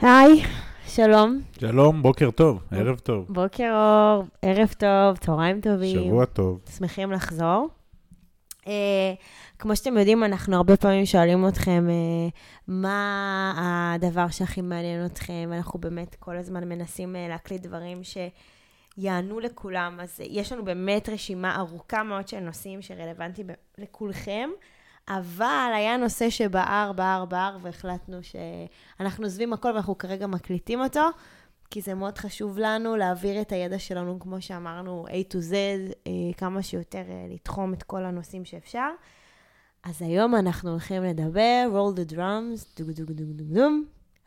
היי, שלום. שלום, בוקר טוב, ערב טוב. בוקר אור, ערב טוב, צהריים טובים. שבוע טוב. שמחים לחזור. Uh, כמו שאתם יודעים, אנחנו הרבה פעמים שואלים אתכם uh, מה הדבר שהכי מעניין אתכם, ואנחנו באמת כל הזמן מנסים uh, להקליט דברים שיענו לכולם. אז יש לנו באמת רשימה ארוכה מאוד של נושאים שרלוונטיים לכולכם. אבל היה נושא שבער, בער, בער, והחלטנו שאנחנו עוזבים הכל ואנחנו כרגע מקליטים אותו, כי זה מאוד חשוב לנו להעביר את הידע שלנו, כמו שאמרנו, A to Z, אה, כמה שיותר אה, לתחום את כל הנושאים שאפשר. אז היום אנחנו הולכים לדבר, roll the drums, דוג דוג דוג דוג דוג,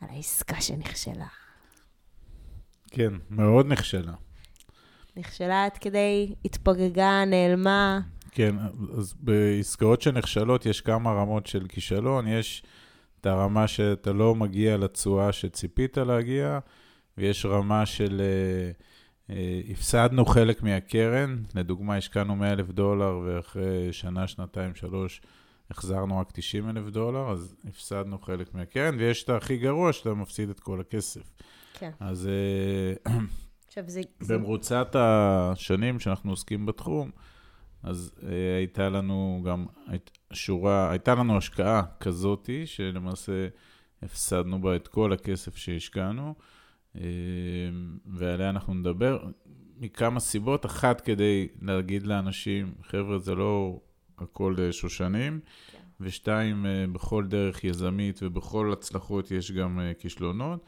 על העסקה שנכשלה. כן, מאוד נכשלה. נכשלה עד כדי התפוגגה, נעלמה. כן, אז בעסקאות שנכשלות יש כמה רמות של כישלון. יש את הרמה שאתה לא מגיע לתשואה שציפית להגיע, ויש רמה של אה, אה, הפסדנו חלק מהקרן. לדוגמה, השקענו 100 אלף דולר, ואחרי שנה, שנתיים, שלוש, החזרנו רק 90 אלף דולר, אז הפסדנו חלק מהקרן, ויש את הכי גרוע, שאתה מפסיד את כל הכסף. כן. אז אה, עכשיו זה... במרוצת השנים שאנחנו עוסקים בתחום, אז uh, הייתה לנו גם היית, שורה, הייתה לנו השקעה כזאתי, שלמעשה הפסדנו בה את כל הכסף שהשקענו, uh, ועליה אנחנו נדבר מכמה סיבות. אחת, כדי להגיד לאנשים, חבר'ה, זה לא הכל uh, שושנים, כן. ושתיים, בכל דרך יזמית ובכל הצלחות יש גם כישלונות.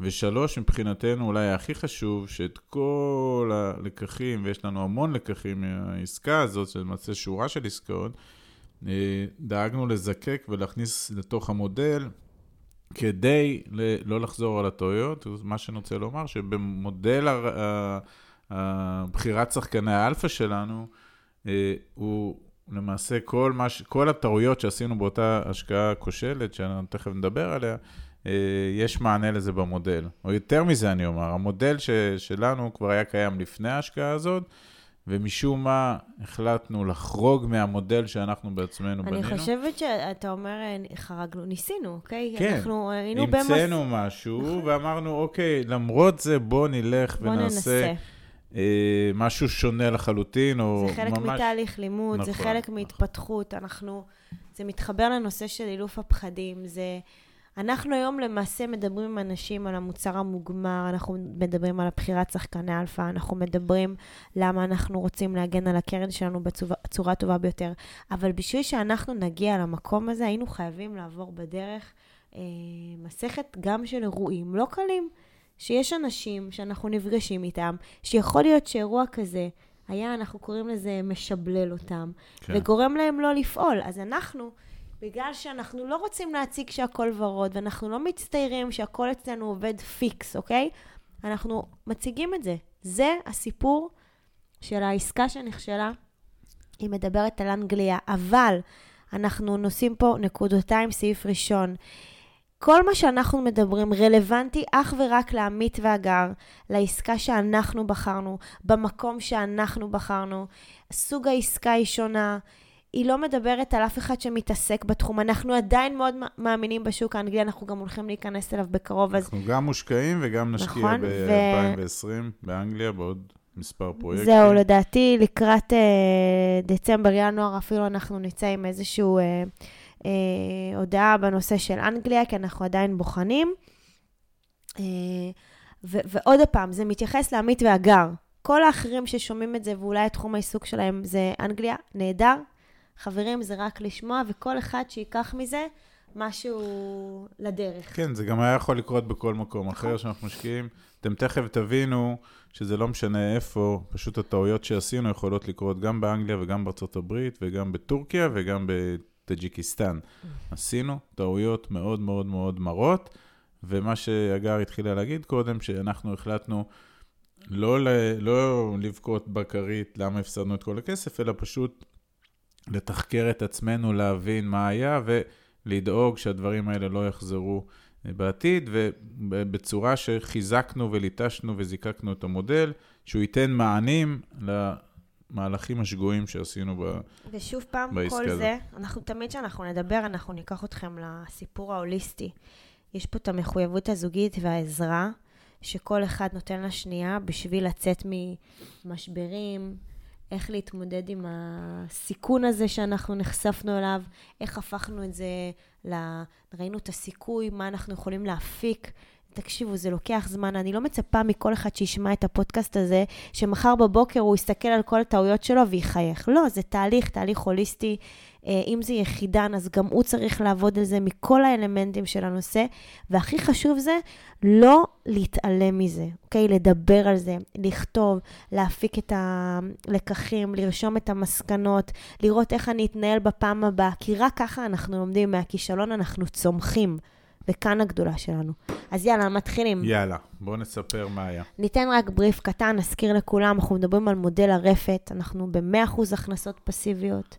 ושלוש, מבחינתנו אולי הכי חשוב, שאת כל הלקחים, ויש לנו המון לקחים מהעסקה הזאת, שלמעשה שורה של עסקאות, אה, דאגנו לזקק ולהכניס לתוך המודל כדי לא לחזור על הטעויות. מה שאני רוצה לומר, שבמודל הבחירת שחקני האלפא שלנו, אה, הוא למעשה כל, ש... כל הטעויות שעשינו באותה השקעה כושלת, שאנחנו תכף נדבר עליה, יש מענה לזה במודל. או יותר מזה אני אומר, המודל ש, שלנו כבר היה קיים לפני ההשקעה הזאת, ומשום מה החלטנו לחרוג מהמודל שאנחנו בעצמנו אני בנינו. אני חושבת שאתה אומר, חרגנו, ניסינו, אוקיי? כן, אנחנו היינו במס... המצאנו משהו, נכון. ואמרנו, אוקיי, למרות זה בוא נלך בוא ונעשה... ננסה. אה, משהו שונה לחלוטין, או ממש... זה חלק ממש... מתהליך לימוד, נכון, זה חלק נכון. מהתפתחות, אנחנו... זה מתחבר לנושא של אילוף הפחדים, זה... אנחנו היום למעשה מדברים עם אנשים על המוצר המוגמר, אנחנו מדברים על הבחירת שחקני אלפא, אנחנו מדברים למה אנחנו רוצים להגן על הקרן שלנו בצורה הטובה ביותר. אבל בשביל שאנחנו נגיע למקום הזה, היינו חייבים לעבור בדרך אה, מסכת גם של אירועים לא קלים. שיש אנשים שאנחנו נפגשים איתם, שיכול להיות שאירוע כזה היה, אנחנו קוראים לזה משבלל אותם, כן. וגורם להם לא לפעול. אז אנחנו... בגלל שאנחנו לא רוצים להציג שהכל ורוד, ואנחנו לא מצטיירים שהכל אצלנו עובד פיקס, אוקיי? אנחנו מציגים את זה. זה הסיפור של העסקה שנכשלה. היא מדברת על אנגליה, אבל אנחנו נושאים פה נקודותיים, סעיף ראשון. כל מה שאנחנו מדברים רלוונטי אך ורק לעמית והגר, לעסקה שאנחנו בחרנו, במקום שאנחנו בחרנו. סוג העסקה היא שונה, היא לא מדברת על אף אחד שמתעסק בתחום. אנחנו עדיין מאוד מאמינים בשוק האנגלי, אנחנו גם הולכים להיכנס אליו בקרוב. אז... אנחנו גם מושקעים וגם נשקיע נכון, ב-2020 ו... באנגליה בעוד מספר פרויקטים. זהו, לדעתי לקראת אה, דצמבר-ינואר אפילו אנחנו נצא עם איזושהי אה, אה, הודעה בנושא של אנגליה, כי אנחנו עדיין בוחנים. אה, ו- ועוד פעם, זה מתייחס לעמית והגר. כל האחרים ששומעים את זה, ואולי תחום העיסוק שלהם זה אנגליה, נהדר, חברים, זה רק לשמוע, וכל אחד שייקח מזה משהו לדרך. כן, זה גם היה יכול לקרות בכל מקום אחר נכון. שאנחנו משקיעים. אתם תכף תבינו שזה לא משנה איפה, פשוט הטעויות שעשינו יכולות לקרות גם באנגליה וגם בארצות הברית וגם בטורקיה וגם בטאג'יקיסטן. Mm. עשינו טעויות מאוד מאוד מאוד מרות, ומה שהגר התחילה להגיד קודם, שאנחנו החלטנו לא, לא לבכות בכרית למה הפסדנו את כל הכסף, אלא פשוט לתחקר את עצמנו, להבין מה היה ולדאוג שהדברים האלה לא יחזרו אה, בעתיד, ובצורה שחיזקנו וליטשנו וזיקקנו את המודל, שהוא ייתן מענים למהלכים השגויים שעשינו הזאת. ושוב פעם, כל זה, אנחנו תמיד כשאנחנו נדבר, אנחנו ניקח אתכם לסיפור ההוליסטי. יש פה את המחויבות הזוגית והעזרה, שכל אחד נותן לשנייה בשביל לצאת ממשברים, איך להתמודד עם הסיכון הזה שאנחנו נחשפנו אליו, איך הפכנו את זה, ל... ראינו את הסיכוי, מה אנחנו יכולים להפיק. תקשיבו, זה לוקח זמן. אני לא מצפה מכל אחד שישמע את הפודקאסט הזה, שמחר בבוקר הוא יסתכל על כל הטעויות שלו ויחייך. לא, זה תהליך, תהליך הוליסטי. אה, אם זה יחידן, אז גם הוא צריך לעבוד על זה מכל האלמנטים של הנושא. והכי חשוב זה לא להתעלם מזה, אוקיי? לדבר על זה, לכתוב, להפיק את הלקחים, לרשום את המסקנות, לראות איך אני אתנהל בפעם הבאה, כי רק ככה אנחנו לומדים מהכישלון, אנחנו צומחים. וכאן הגדולה שלנו. אז יאללה, מתחילים. יאללה, בואו נספר מה היה. ניתן רק בריף קטן, נזכיר לכולם, אנחנו מדברים על מודל הרפת, אנחנו ב-100% הכנסות פסיביות.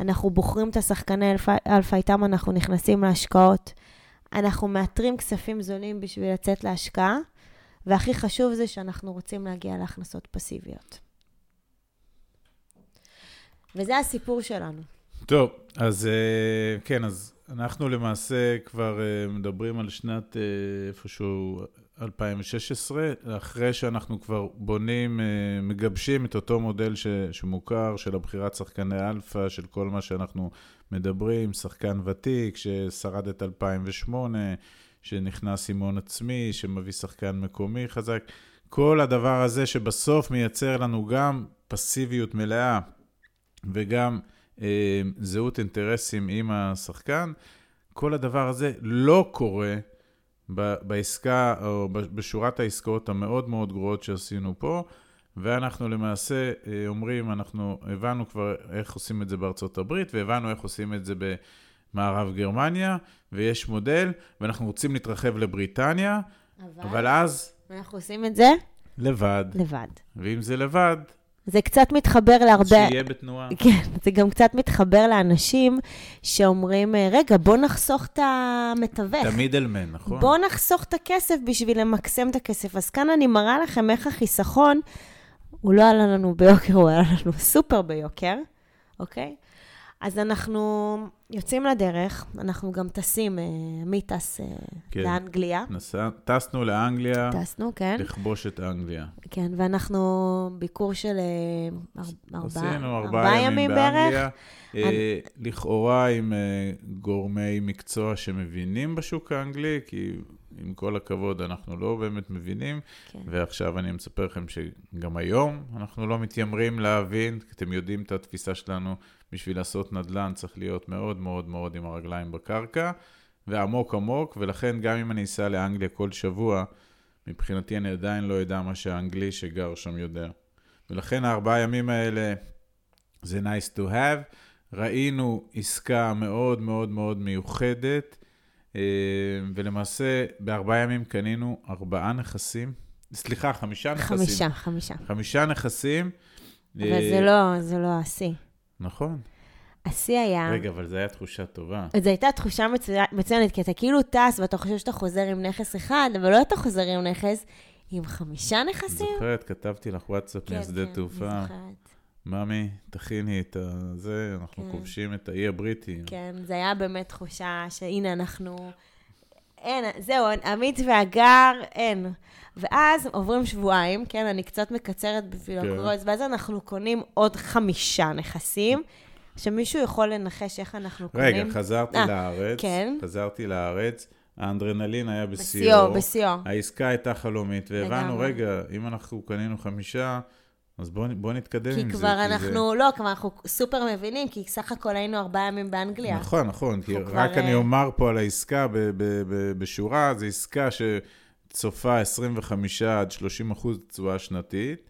אנחנו בוחרים את השחקני אלפא, אלפא, איתם אנחנו נכנסים להשקעות. אנחנו מאתרים כספים זולים בשביל לצאת להשקעה, והכי חשוב זה שאנחנו רוצים להגיע להכנסות פסיביות. וזה הסיפור שלנו. טוב, אז אה, כן, אז אנחנו למעשה כבר אה, מדברים על שנת אה, איפשהו 2016, אחרי שאנחנו כבר בונים, מגבשים את אותו מודל ש, שמוכר של הבחירת שחקני אלפא, של כל מה שאנחנו מדברים, שחקן ותיק ששרד את 2008, שנכנס עם הון עצמי, שמביא שחקן מקומי חזק. כל הדבר הזה שבסוף מייצר לנו גם פסיביות מלאה וגם אה, זהות אינטרסים עם השחקן, כל הדבר הזה לא קורה בעסקה או בשורת העסקאות המאוד מאוד גרועות שעשינו פה, ואנחנו למעשה אה, אומרים, אנחנו הבנו כבר איך עושים את זה בארצות הברית, והבנו איך עושים את זה במערב גרמניה, ויש מודל, ואנחנו רוצים להתרחב לבריטניה, אבל, אבל אז... אנחנו עושים את זה? לבד. לבד. ואם זה לבד, זה קצת מתחבר להרבה... שיהיה בתנועה. כן, זה גם קצת מתחבר לאנשים שאומרים, רגע, בוא נחסוך את המתווך. את המידלמן, נכון. בוא נחסוך את הכסף בשביל למקסם את הכסף. אז כאן אני מראה לכם איך החיסכון, הוא לא עלה לנו ביוקר, הוא עלה לנו סופר ביוקר, אוקיי? אז אנחנו יוצאים לדרך, אנחנו גם טסים, אה, מי טס אה, כן. לאנגליה? נסע, טסנו לאנגליה. טסנו, כן. לכבוש את אנגליה. כן, ואנחנו ביקור של אה, ארבעה ארבע ימים, ימים באנגליה. בערך. אני... לכאורה עם גורמי מקצוע שמבינים בשוק האנגלי, כי עם כל הכבוד, אנחנו לא באמת מבינים, כן. ועכשיו אני מספר לכם שגם היום אנחנו לא מתיימרים להבין, כי אתם יודעים את התפיסה שלנו, בשביל לעשות נדל"ן צריך להיות מאוד מאוד מאוד עם הרגליים בקרקע, ועמוק עמוק, ולכן גם אם אני אסע לאנגליה כל שבוע, מבחינתי אני עדיין לא יודע מה שהאנגלי שגר שם יודע. ולכן הארבעה ימים האלה זה nice to have. ראינו עסקה מאוד מאוד מאוד מיוחדת. אה, ולמעשה, בארבעה ימים קנינו ארבעה נכסים, סליחה, חמישה נכסים. חמישה, חמישה. חמישה נכסים. אבל אה, זה לא, זה לא השיא. נכון. השיא היה... רגע, אבל זו הייתה תחושה טובה. זו הייתה תחושה מצוינת, כי אתה כאילו טס ואתה חושב שאתה חוזר עם נכס אחד, אבל לא אתה חוזר עם נכס, עם חמישה נכסים. זוכרת, כתבתי לך וואטסאפ כן, משדה כן, תעופה. כן, זוכרת. ממי, תכיני את זה, אנחנו כן. כובשים את האי הבריטי. כן, זה היה באמת תחושה שהנה אנחנו... אין, זהו, עמית והגר, אין. ואז עוברים שבועיים, כן, אני קצת מקצרת בשביל כן. הקרויז, ואז אנחנו קונים עוד חמישה נכסים. שמישהו יכול לנחש איך אנחנו רגע, קונים. רגע, חזרתי 아, אה, לארץ. כן. חזרתי לארץ. האנדרנלין היה בשיאו. בשיאו, בשיאו. העסקה הייתה חלומית, והבנו, רגע, אם אנחנו קנינו חמישה, אז בואו בוא נתקדם עם זה. כי כבר אנחנו, זה... לא, כבר אנחנו סופר מבינים, כי סך הכל היינו ארבעה ימים באנגליה. נכון, נכון, כי כבר... רק אני אה, אומר פה על העסקה ב, ב, ב, בשורה, זו עסקה שצופה 25 עד 30 אחוז תשואה שנתית.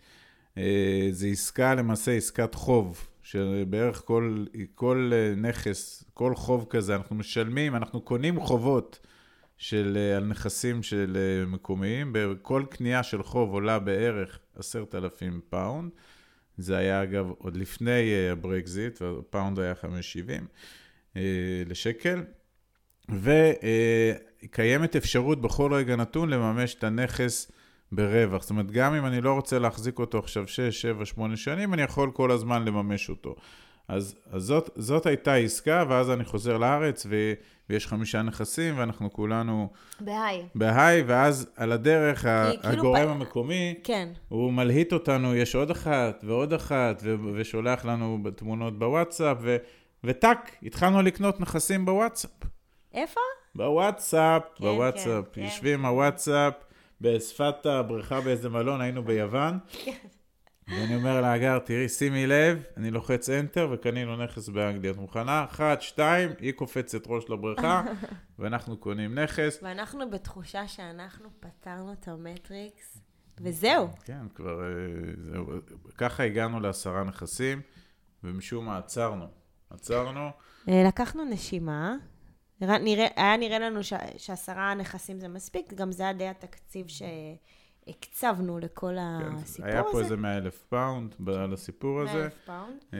אה, זו עסקה, למעשה עסקת חוב, שבערך כל, כל אה, נכס, כל חוב כזה, אנחנו משלמים, אנחנו קונים חובות. של, על נכסים של מקומיים, בכל קנייה של חוב עולה בערך עשרת אלפים פאונד. זה היה אגב עוד לפני אה, הברקזיט, והפאונד היה 5.70 אה, לשקל. וקיימת אפשרות בכל רגע נתון לממש את הנכס ברווח. זאת אומרת, גם אם אני לא רוצה להחזיק אותו עכשיו 6, 7, 8 שנים, אני יכול כל הזמן לממש אותו. אז, אז זאת, זאת הייתה עסקה, ואז אני חוזר לארץ, ו, ויש חמישה נכסים, ואנחנו כולנו... בהיי. בהיי, ואז על הדרך, כי, כאילו הגורם כאילו המקומי, כן. הוא מלהיט אותנו, יש עוד אחת ועוד אחת, ו, ושולח לנו תמונות בוואטסאפ, ו, וטאק, התחלנו לקנות נכסים בוואטסאפ. איפה? בוואטסאפ, כן, בוואטסאפ. כן, יושבים כן. הוואטסאפ, בשפת הבריכה באיזה מלון, היינו ביוון. ואני אומר להגר, תראי, שימי לב, אני לוחץ Enter וקנינו נכס באנגליה. את מוכנה? אחת, שתיים, היא קופצת ראש לבריכה, ואנחנו קונים נכס. ואנחנו בתחושה שאנחנו פתרנו את המטריקס, וזהו. כן, כבר, אה, זהו. ככה הגענו לעשרה נכסים, ומשום מה עצרנו. עצרנו. אה, לקחנו נשימה. נראה, היה נראה לנו ש, שעשרה נכסים זה מספיק, גם זה היה די התקציב ש... הקצבנו לכל כן, הסיפור היה הזה. היה פה איזה 100 אלף פאונד על הסיפור הזה. 100 אלף פאונד. אה,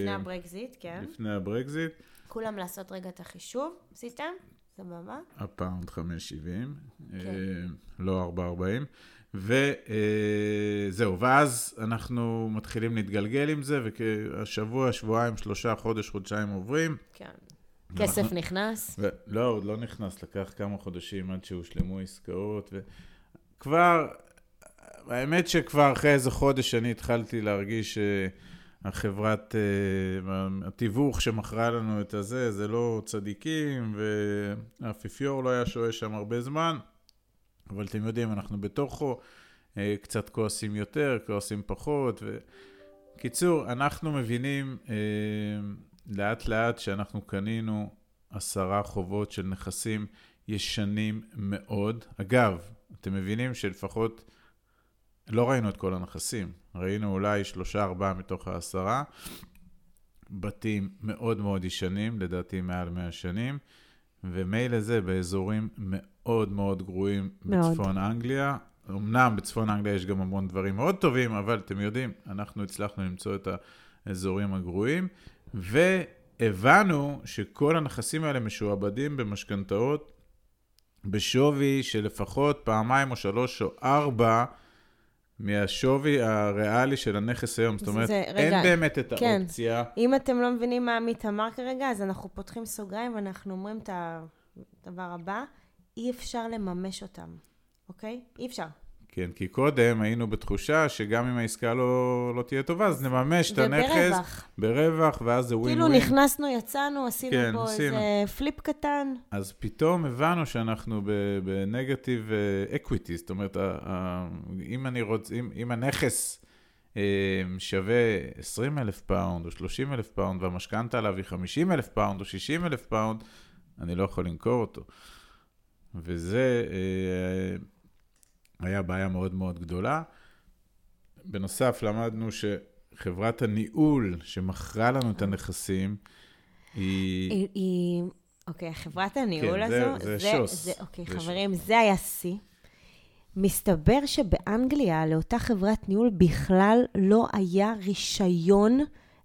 לפני הברקזיט, כן. לפני הברקזיט. כולם לעשות רגע את החישוב, עשיתם? סבבה. הפאונד 5.70, כן. אה, לא 4.40. וזהו, אה, ואז אנחנו מתחילים להתגלגל עם זה, והשבוע, שבועיים, שלושה, חודש, חודשיים עוברים. כן. כסף נכנס? ו... לא, עוד לא נכנס, לקח כמה חודשים עד שהושלמו עסקאות. ו... כבר, האמת שכבר אחרי איזה חודש אני התחלתי להרגיש שהחברת, אה, התיווך שמכרה לנו את הזה, זה לא צדיקים, והאפיפיור לא היה שוהה שם הרבה זמן, אבל אתם יודעים, אנחנו בתוכו, אה, קצת כועסים יותר, כועסים פחות, קיצור, אנחנו מבינים אה, לאט לאט שאנחנו קנינו עשרה חובות של נכסים ישנים מאוד. אגב, אתם מבינים שלפחות לא ראינו את כל הנכסים, ראינו אולי שלושה, ארבעה מתוך העשרה. בתים מאוד מאוד ישנים, לדעתי מעל 100 שנים, ומילא זה באזורים מאוד מאוד גרועים מאוד. בצפון אנגליה. אמנם בצפון אנגליה יש גם המון דברים מאוד טובים, אבל אתם יודעים, אנחנו הצלחנו למצוא את האזורים הגרועים, והבנו שכל הנכסים האלה משועבדים במשכנתאות בשווי של לפחות פעמיים או שלוש או ארבע מהשווי הריאלי של הנכס היום. זאת אומרת, זה, רגע, אין באמת את כן. האופציה. אם אתם לא מבינים מה עמית אמר כרגע, אז אנחנו פותחים סוגריים ואנחנו אומרים את הדבר הבא, אי אפשר לממש אותם, אוקיי? אי אפשר. כן, כי קודם היינו בתחושה שגם אם העסקה לא, לא תהיה טובה, אז נממש את הנכס. וברווח. ברווח, ואז זה ווין ווין. כאילו נכנסנו, יצאנו, עשינו כן, פה עשינו. איזה פליפ קטן. אז פתאום הבנו שאנחנו ב negative equity, אה, זאת אומרת, אם אני רוצה, אם, אם הנכס אה, שווה 20 אלף פאונד או 30 אלף פאונד, והמשכנתה עליו היא 50 אלף פאונד או 60 אלף פאונד, אני לא יכול למכור אותו. וזה... אה, היה בעיה מאוד מאוד גדולה. בנוסף, למדנו שחברת הניהול שמכרה לנו את הנכסים, היא... היא... אוקיי, חברת הניהול כן, הזו, זה, זה, זה שוס. זה, אוקיי, זה חברים, שוס. זה היה שיא. מסתבר שבאנגליה, לאותה חברת ניהול, בכלל לא היה רישיון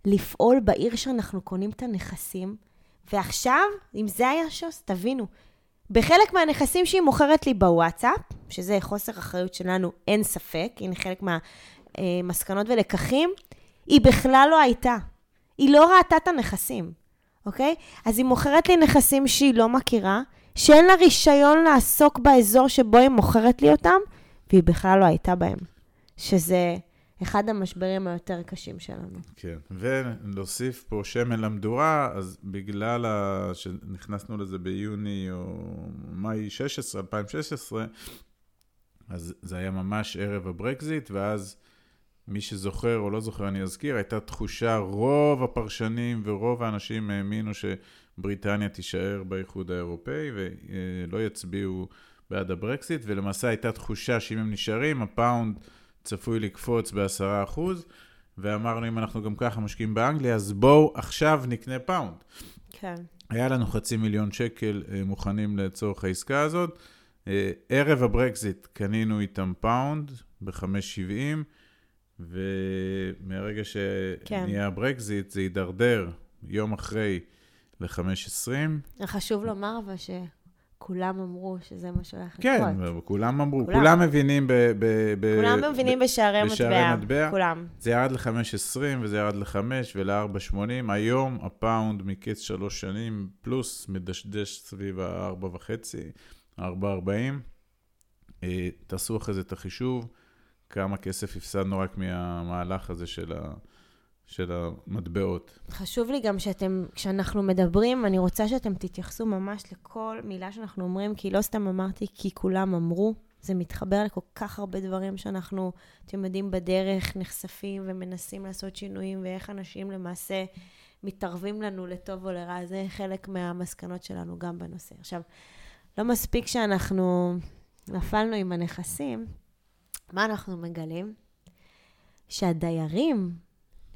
לפעול בעיר שאנחנו קונים את הנכסים. ועכשיו, אם זה היה שוס, תבינו, בחלק מהנכסים שהיא מוכרת לי בוואטסאפ, שזה חוסר אחריות שלנו, אין ספק, הנה חלק מהמסקנות ולקחים, היא בכלל לא הייתה. היא לא ראתה את הנכסים, אוקיי? אז היא מוכרת לי נכסים שהיא לא מכירה, שאין לה רישיון לעסוק באזור שבו היא מוכרת לי אותם, והיא בכלל לא הייתה בהם. שזה אחד המשברים היותר קשים שלנו. כן, ולהוסיף פה שמן למדורה, אז בגלל ה... שנכנסנו לזה ביוני או מאי 16, 2016, אז זה היה ממש ערב הברקזיט, ואז מי שזוכר או לא זוכר, אני אזכיר, הייתה תחושה, רוב הפרשנים ורוב האנשים האמינו שבריטניה תישאר באיחוד האירופאי ולא יצביעו בעד הברקזיט, ולמעשה הייתה תחושה שאם הם נשארים, הפאונד... צפוי לקפוץ ב-10%, ואמרנו, אם אנחנו גם ככה משקיעים באנגליה, אז בואו עכשיו נקנה פאונד. כן. היה לנו חצי מיליון שקל אה, מוכנים לצורך העסקה הזאת. אה, ערב הברקזיט קנינו איתם פאונד ב-5.70, ומהרגע שנהיה כן. הברקזיט זה הידרדר יום אחרי ל-5.20. חשוב לומר אבל ש... כולם אמרו שזה מה שהולך לקרות. כן, כולם אמרו, כולם, כולם מבינים ב... ב, ב כולם מבינים ב, בשערי מטבע, מטבע, כולם. זה ירד ל-5.20 וזה ירד ל-5 ול-4.80. היום הפאונד מקץ שלוש שנים פלוס מדשדש סביב ה-4.5, 4.40. אה, תעשו אחרי זה את החישוב, כמה כסף הפסדנו רק מהמהלך הזה של ה... של המטבעות. חשוב לי גם שאתם, כשאנחנו מדברים, אני רוצה שאתם תתייחסו ממש לכל מילה שאנחנו אומרים, כי לא סתם אמרתי כי כולם אמרו, זה מתחבר לכל כך הרבה דברים שאנחנו, אתם יודעים, בדרך נחשפים ומנסים לעשות שינויים, ואיך אנשים למעשה מתערבים לנו לטוב או לרע. זה חלק מהמסקנות שלנו גם בנושא. עכשיו, לא מספיק שאנחנו נפלנו עם הנכסים, מה אנחנו מגלים? שהדיירים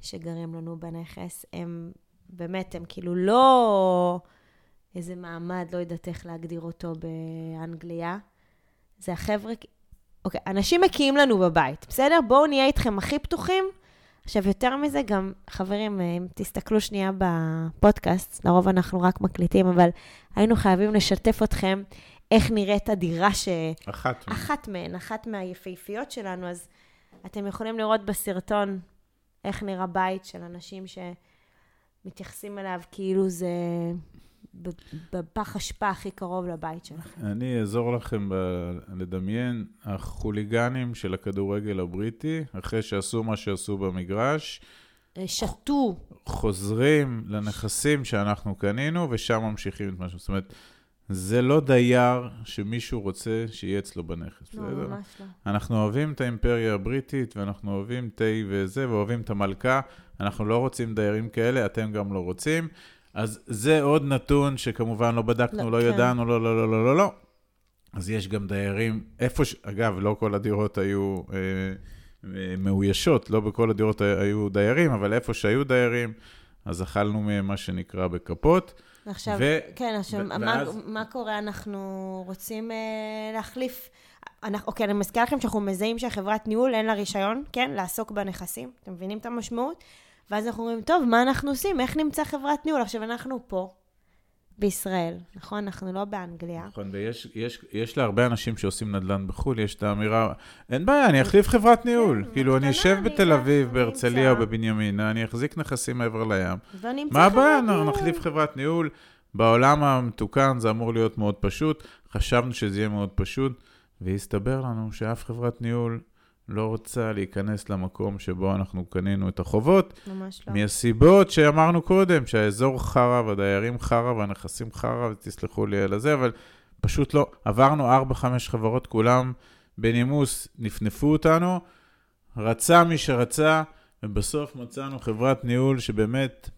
שגרים לנו בנכס, הם באמת, הם כאילו לא איזה מעמד, לא יודעת איך להגדיר אותו באנגליה. זה החבר'ה, אוקיי, אנשים מקיאים לנו בבית, בסדר? בואו נהיה איתכם הכי פתוחים. עכשיו, יותר מזה, גם, חברים, אם תסתכלו שנייה בפודקאסט, לרוב אנחנו רק מקליטים, אבל היינו חייבים לשתף אתכם איך נראית הדירה ש... אחת. אחת מהן, אחת מהיפהפיות שלנו, אז אתם יכולים לראות בסרטון איך נראה בית של אנשים שמתייחסים אליו כאילו זה בפח אשפה הכי קרוב לבית שלכם. אני אעזור לכם ב- לדמיין, החוליגנים של הכדורגל הבריטי, אחרי שעשו מה שעשו במגרש, אה, שתו. חוזרים לנכסים שאנחנו קנינו, ושם ממשיכים את משהו. זאת אומרת, זה לא דייר שמישהו רוצה שיהיה אצלו בנכס. לא, בסדר? ממש לא. אנחנו אוהבים את האימפריה הבריטית, ואנחנו אוהבים תה וזה, ואוהבים את המלכה. אנחנו לא רוצים דיירים כאלה, אתם גם לא רוצים. אז זה עוד נתון שכמובן לא בדקנו, לא, לא כן. ידענו, לא, לא, לא, לא, לא, לא. אז יש גם דיירים, איפה ש... אגב, לא כל הדירות היו אה, אה, מאוישות, לא בכל הדירות היו דיירים, אבל איפה שהיו דיירים, אז אכלנו מהם מה שנקרא בכפות. עכשיו, ו... כן, עכשיו, ו... מה, ואז... מה קורה? אנחנו רוצים אה, להחליף... אנחנו, אוקיי, אני מזכירה לכם שאנחנו מזהים שהחברת ניהול אין לה רישיון, כן, לעסוק בנכסים. אתם מבינים את המשמעות? ואז אנחנו אומרים, טוב, מה אנחנו עושים? איך נמצא חברת ניהול? עכשיו, אנחנו פה, בישראל, נכון? אנחנו לא באנגליה. נכון, ויש יש, יש להרבה אנשים שעושים נדל"ן בחו"ל, יש את האמירה, אין בעיה, אני אחליף חברת ניהול. כן, כאילו, אני אשב בתל אביב, בהרצליה או בבנימינה, אני אחזיק נכסים מעבר לים. מה הבעיה? נחליף חברת ניהול. בעולם המתוקן זה אמור להיות מאוד פשוט. חשבנו שזה יהיה מאוד פשוט, והסתבר לנו שאף חברת ניהול לא רוצה להיכנס למקום שבו אנחנו קנינו את החובות. ממש לא. מהסיבות שאמרנו קודם, שהאזור חרא והדיירים חרא והנכסים חרא, ותסלחו לי על הזה, אבל פשוט לא. עברנו 4-5 חברות, כולם בנימוס נפנפו אותנו, רצה מי שרצה, ובסוף מצאנו חברת ניהול שבאמת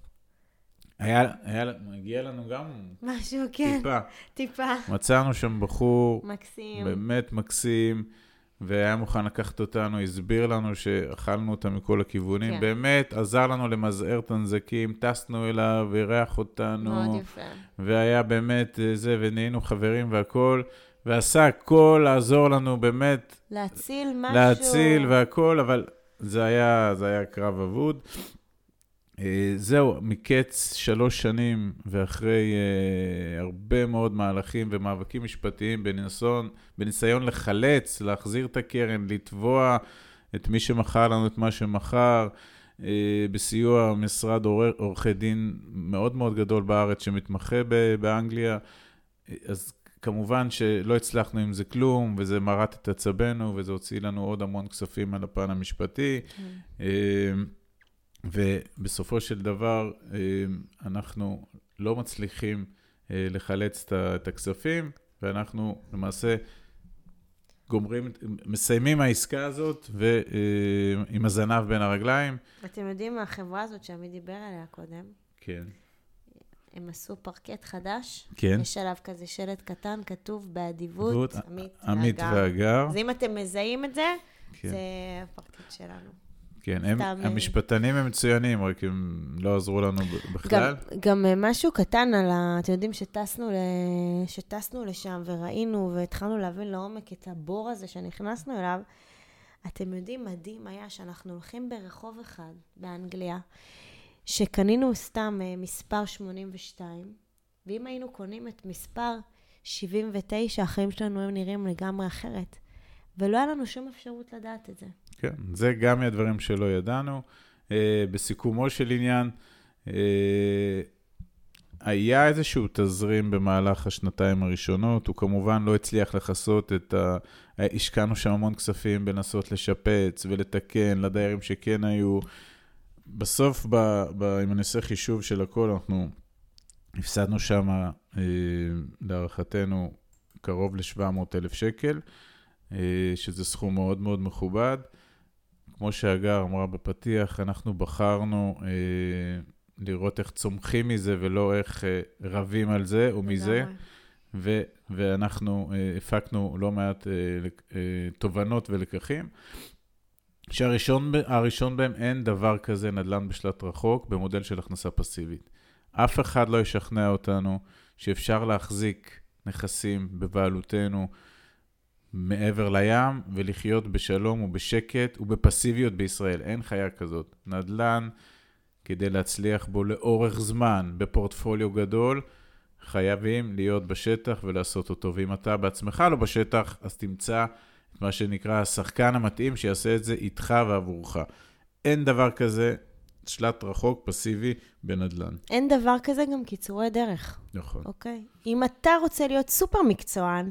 היה, היה, מגיע לנו גם משהו, כן, טיפה. טיפה. מצאנו שם בחור מקסים. באמת מקסים. והיה מוכן לקחת אותנו, הסביר לנו שאכלנו אותה מכל הכיוונים. כן. באמת עזר לנו למזער את הנזקים, טסנו אליו, אירח אותנו. מאוד יפה. והיה באמת אה, זה, ונהיינו חברים והכול. ועשה הכל לעזור לנו באמת. להציל משהו. להציל והכול, אבל זה היה, זה היה קרב אבוד. אה, זהו, מקץ שלוש שנים ואחרי uh, הרבה מאוד מהלכים ומאבקים משפטיים בניסיון, בניסיון לחלץ, להחזיר את הקרן, לתבוע את מי שמכר לנו את מה שמכר, uh, בסיוע משרד עורכי דין מאוד מאוד גדול בארץ שמתמחה באנגליה. אז כמובן שלא הצלחנו עם זה כלום, וזה מרט את עצבנו, וזה הוציא לנו עוד המון כספים על הפן המשפטי. Mm. ובסופו של דבר אה, אנחנו לא מצליחים אה, לחלץ את הכספים, ואנחנו למעשה גומרים, מסיימים העסקה הזאת ועם אה, הזנב בין הרגליים. אתם יודעים, החברה הזאת שעמי דיבר עליה קודם, כן. הם עשו פרקט חדש. כן. יש עליו כזה שלט קטן, כתוב באדיבות, עמית. עמית והגר. אז אם אתם מזהים את זה, כן. זה הפרקט שלנו. כן, הם, המשפטנים הם מצוינים, רק הם לא עזרו לנו בכלל. גם, גם אה, משהו קטן על ה... אתם יודעים שטסנו, ל... שטסנו לשם וראינו והתחלנו להבין לעומק את הבור הזה שנכנסנו אליו. אתם יודעים, מדהים היה שאנחנו הולכים ברחוב אחד באנגליה, שקנינו סתם אה, מספר 82, ואם היינו קונים את מספר 79, החיים שלנו הם נראים לגמרי אחרת. ולא היה לנו שום אפשרות לדעת את זה. כן, זה גם מהדברים שלא ידענו. Uh, בסיכומו של עניין, uh, היה איזשהו תזרים במהלך השנתיים הראשונות, הוא כמובן לא הצליח לכסות את ה... השקענו שם המון כספים בנסות לשפץ ולתקן לדיירים שכן היו. בסוף, ב, ב, אם אני עושה חישוב של הכל, אנחנו הפסדנו שם, אה, להערכתנו, קרוב ל-700 אלף שקל, שזה סכום מאוד מאוד מכובד. כמו שהגר אמרה בפתיח, אנחנו בחרנו אה, לראות איך צומחים מזה ולא איך אה, רבים על זה או מזה. ו, ואנחנו אה, הפקנו לא מעט אה, אה, תובנות ולקחים. שהראשון בהם, אין דבר כזה נדל"ן בשלט רחוק במודל של הכנסה פסיבית. אף אחד לא ישכנע אותנו שאפשר להחזיק נכסים בבעלותנו מעבר לים ולחיות בשלום ובשקט ובפסיביות בישראל. אין חיה כזאת. נדל"ן, כדי להצליח בו לאורך זמן בפורטפוליו גדול, חייבים להיות בשטח ולעשות אותו. ואם אתה בעצמך לא בשטח, אז תמצא את מה שנקרא השחקן המתאים שיעשה את זה איתך ועבורך. אין דבר כזה שלט רחוק, פסיבי, בנדל"ן. אין דבר כזה גם קיצורי דרך. נכון. אוקיי? אם אתה רוצה להיות סופר מקצוען,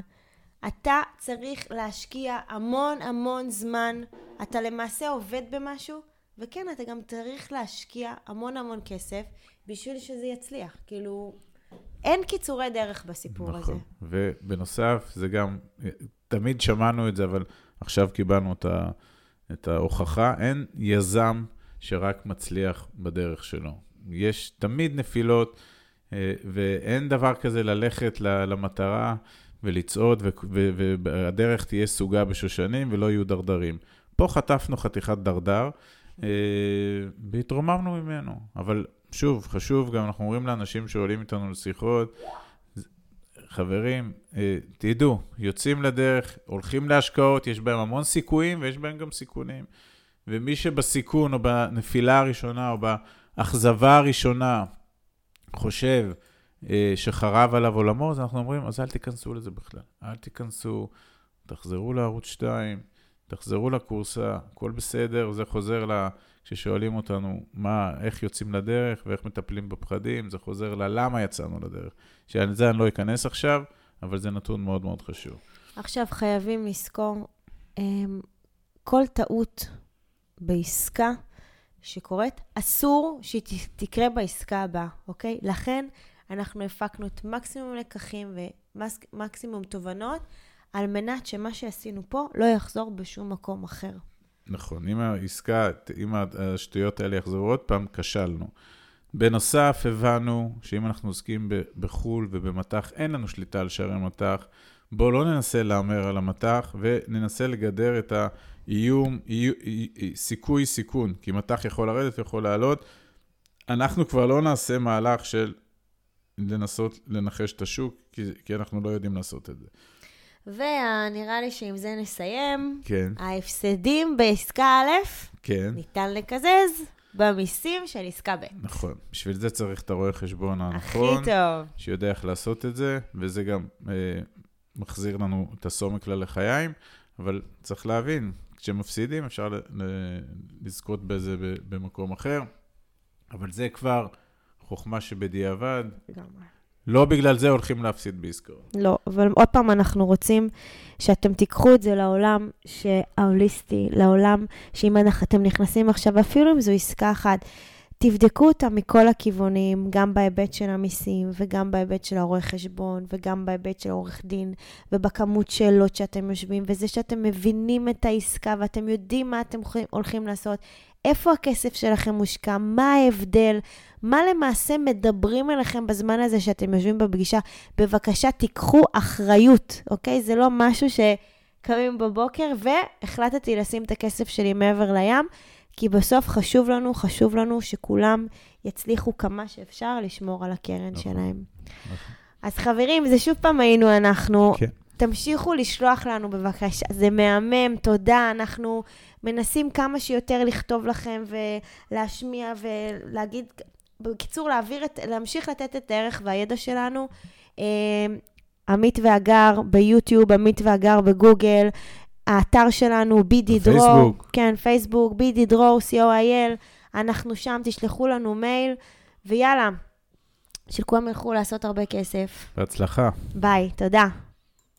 אתה צריך להשקיע המון המון זמן. אתה למעשה עובד במשהו, וכן, אתה גם צריך להשקיע המון המון כסף בשביל שזה יצליח. כאילו, אין קיצורי דרך בסיפור נכון. הזה. נכון, ובנוסף, זה גם, תמיד שמענו את זה, אבל עכשיו קיבלנו את, ה, את ההוכחה, אין יזם שרק מצליח בדרך שלו. יש תמיד נפילות, אה, ואין דבר כזה ללכת למטרה ולצעוד, והדרך תהיה סוגה בשושנים ולא יהיו דרדרים. פה חטפנו חתיכת דרדר, אה, והתרוממנו ממנו. אבל שוב, חשוב, גם אנחנו אומרים לאנשים שעולים איתנו לשיחות, חברים, אה, תדעו, יוצאים לדרך, הולכים להשקעות, יש בהם המון סיכויים ויש בהם גם סיכונים. ומי שבסיכון או בנפילה הראשונה או באכזבה הראשונה חושב שחרב עליו עולמו, אז אנחנו אומרים, אז אל תיכנסו לזה בכלל. אל תיכנסו, תחזרו לערוץ 2, תחזרו לקורסה, הכל בסדר, זה חוזר ל... כששואלים אותנו מה, איך יוצאים לדרך ואיך מטפלים בפחדים, זה חוזר ללמה יצאנו לדרך. שעל זה אני לא אכנס עכשיו, אבל זה נתון מאוד מאוד חשוב. עכשיו, חייבים לזכור, אמ, כל טעות בעסקה שקורית, אסור שהיא תקרה בעסקה הבאה, אוקיי? לכן אנחנו הפקנו את מקסימום לקחים ומקסימום תובנות, על מנת שמה שעשינו פה לא יחזור בשום מקום אחר. נכון, אם העסקה, אם השטויות האלה יחזרו עוד פעם, כשלנו. בנוסף, הבנו שאם אנחנו עוסקים בחו"ל ובמטח, אין לנו שליטה על שערי מטח. בואו לא ננסה להמר על המטח וננסה לגדר את האיום, סיכוי סיכון, כי מטח יכול לרדת ויכול לעלות. אנחנו כבר לא נעשה מהלך של לנסות לנחש את השוק, כי, כי אנחנו לא יודעים לעשות את זה. ונראה לי שעם זה נסיים. כן. ההפסדים בעסקה א', כן. ניתן לקזז במיסים של עסקה ב'. נכון. בשביל זה צריך את הרואה חשבון הנכון. הכי טוב. שיודע איך לעשות את זה, וזה גם אה, מחזיר לנו את הסומק ללחיים, אבל צריך להבין, כשמפסידים אפשר לזכות בזה במקום אחר, אבל זה כבר חוכמה שבדיעבד. לגמרי. לא בגלל זה הולכים להפסיד בעסקאות. לא, אבל עוד פעם, אנחנו רוצים שאתם תיקחו את זה לעולם ההוליסטי, לעולם שאם אתם נכנסים עכשיו, אפילו אם זו עסקה אחת, תבדקו אותה מכל הכיוונים, גם בהיבט של המיסים, וגם בהיבט של הרואה חשבון, וגם בהיבט של עורך דין, ובכמות שאלות שאתם יושבים, וזה שאתם מבינים את העסקה ואתם יודעים מה אתם הולכים לעשות, איפה הכסף שלכם מושקע, מה ההבדל, מה למעשה מדברים אליכם בזמן הזה שאתם יושבים בפגישה. בבקשה, תיקחו אחריות, אוקיי? זה לא משהו שקמים בבוקר והחלטתי לשים את הכסף שלי מעבר לים, כי בסוף חשוב לנו, חשוב לנו שכולם יצליחו כמה שאפשר לשמור על הקרן נכון, שלהם. נכון. אז חברים, זה שוב פעם היינו אנחנו. כן. תמשיכו לשלוח לנו בבקשה, זה מהמם, תודה, אנחנו מנסים כמה שיותר לכתוב לכם ולהשמיע ולהגיד, בקיצור, להעביר את, להמשיך לתת את הערך והידע שלנו. אה, עמית והגר ביוטיוב, עמית והגר בגוגל, האתר שלנו, בידי דרור. בפייסבוק. כן, פייסבוק, בידי דרור, co.il, אנחנו שם, תשלחו לנו מייל, ויאללה, שכולם ילכו לעשות הרבה כסף. בהצלחה. ביי, תודה.